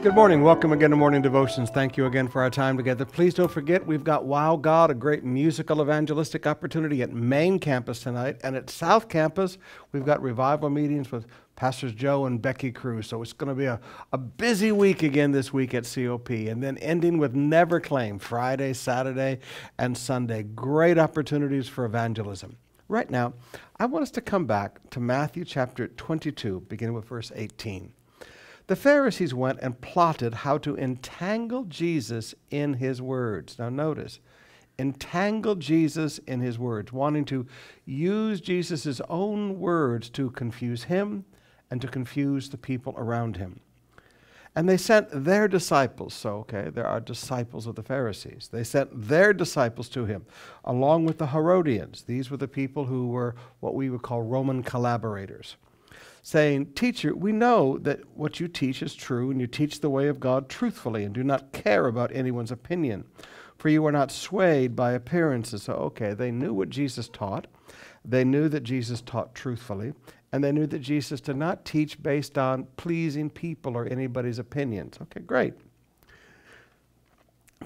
Good morning. Welcome again to Morning Devotions. Thank you again for our time together. Please don't forget, we've got Wow God, a great musical evangelistic opportunity at Main campus tonight. And at South Campus, we've got revival meetings with Pastors Joe and Becky Cruz. So it's going to be a, a busy week again this week at COP. And then ending with Never Claim, Friday, Saturday, and Sunday. Great opportunities for evangelism. Right now, I want us to come back to Matthew chapter 22, beginning with verse 18. The Pharisees went and plotted how to entangle Jesus in his words. Now, notice, entangle Jesus in his words, wanting to use Jesus' own words to confuse him and to confuse the people around him. And they sent their disciples, so, okay, there are disciples of the Pharisees. They sent their disciples to him, along with the Herodians. These were the people who were what we would call Roman collaborators saying, Teacher, we know that what you teach is true, and you teach the way of God truthfully, and do not care about anyone's opinion, for you are not swayed by appearances. So, okay, they knew what Jesus taught. They knew that Jesus taught truthfully, and they knew that Jesus did not teach based on pleasing people or anybody's opinions. Okay, great.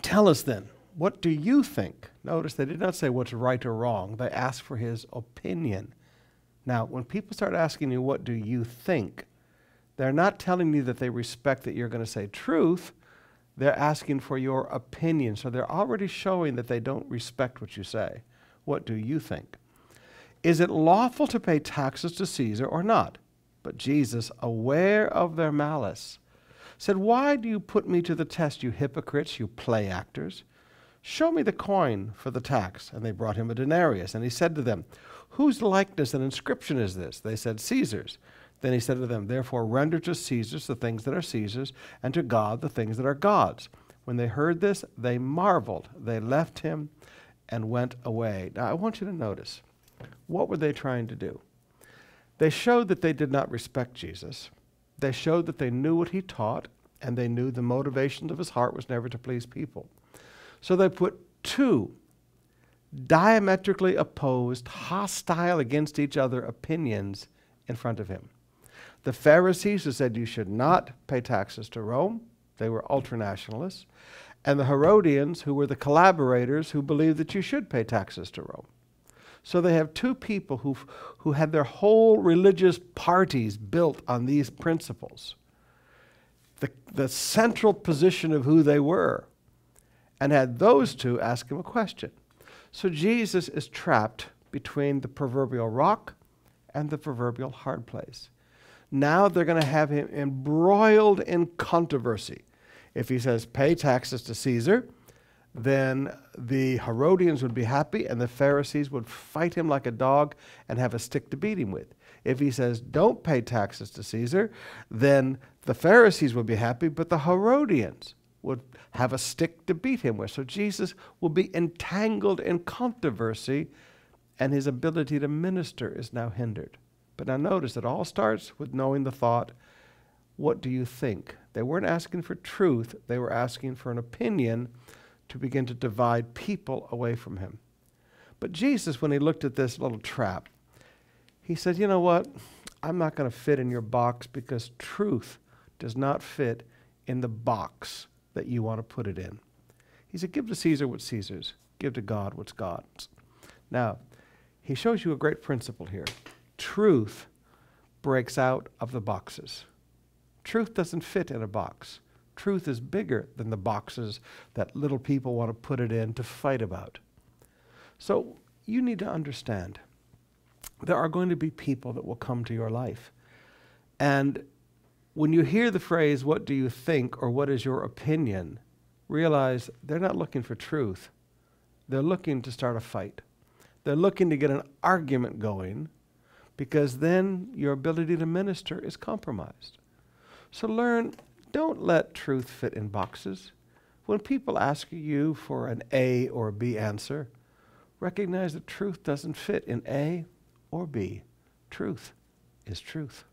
Tell us then, what do you think? Notice they did not say what's right or wrong, they asked for his opinion. Now, when people start asking you, what do you think? They're not telling you that they respect that you're going to say truth. They're asking for your opinion. So they're already showing that they don't respect what you say. What do you think? Is it lawful to pay taxes to Caesar or not? But Jesus, aware of their malice, said, Why do you put me to the test, you hypocrites, you play actors? Show me the coin for the tax. And they brought him a denarius. And he said to them, Whose likeness and inscription is this? They said, Caesar's. Then he said to them, Therefore render to Caesar's the things that are Caesar's, and to God the things that are God's. When they heard this, they marveled. They left him and went away. Now I want you to notice what were they trying to do? They showed that they did not respect Jesus. They showed that they knew what he taught, and they knew the motivation of his heart was never to please people. So they put two diametrically opposed, hostile against each other opinions in front of him. The Pharisees who said you should not pay taxes to Rome, they were ultranationalists, and the Herodians who were the collaborators who believed that you should pay taxes to Rome. So they have two people who who had their whole religious parties built on these principles. The, the central position of who they were, and had those two ask him a question. So Jesus is trapped between the proverbial rock and the proverbial hard place. Now they're going to have him embroiled in controversy. If he says, pay taxes to Caesar, then the Herodians would be happy and the Pharisees would fight him like a dog and have a stick to beat him with. If he says, don't pay taxes to Caesar, then the Pharisees would be happy, but the Herodians would have a stick to beat him with. So Jesus will be entangled in controversy, and his ability to minister is now hindered. But now notice it all starts with knowing the thought, what do you think? They weren't asking for truth, they were asking for an opinion to begin to divide people away from him. But Jesus, when he looked at this little trap, he said, You know what? I'm not going to fit in your box because truth does not fit in the box that you want to put it in. He said, Give to Caesar what's Caesar's, give to God what's God's. Now, he shows you a great principle here. Truth breaks out of the boxes. Truth doesn't fit in a box. Truth is bigger than the boxes that little people want to put it in to fight about. So you need to understand there are going to be people that will come to your life. And when you hear the phrase, what do you think or what is your opinion, realize they're not looking for truth. They're looking to start a fight. They're looking to get an argument going because then your ability to minister is compromised. So learn, don't let truth fit in boxes. When people ask you for an A or B answer, recognize that truth doesn't fit in A or B. Truth is truth.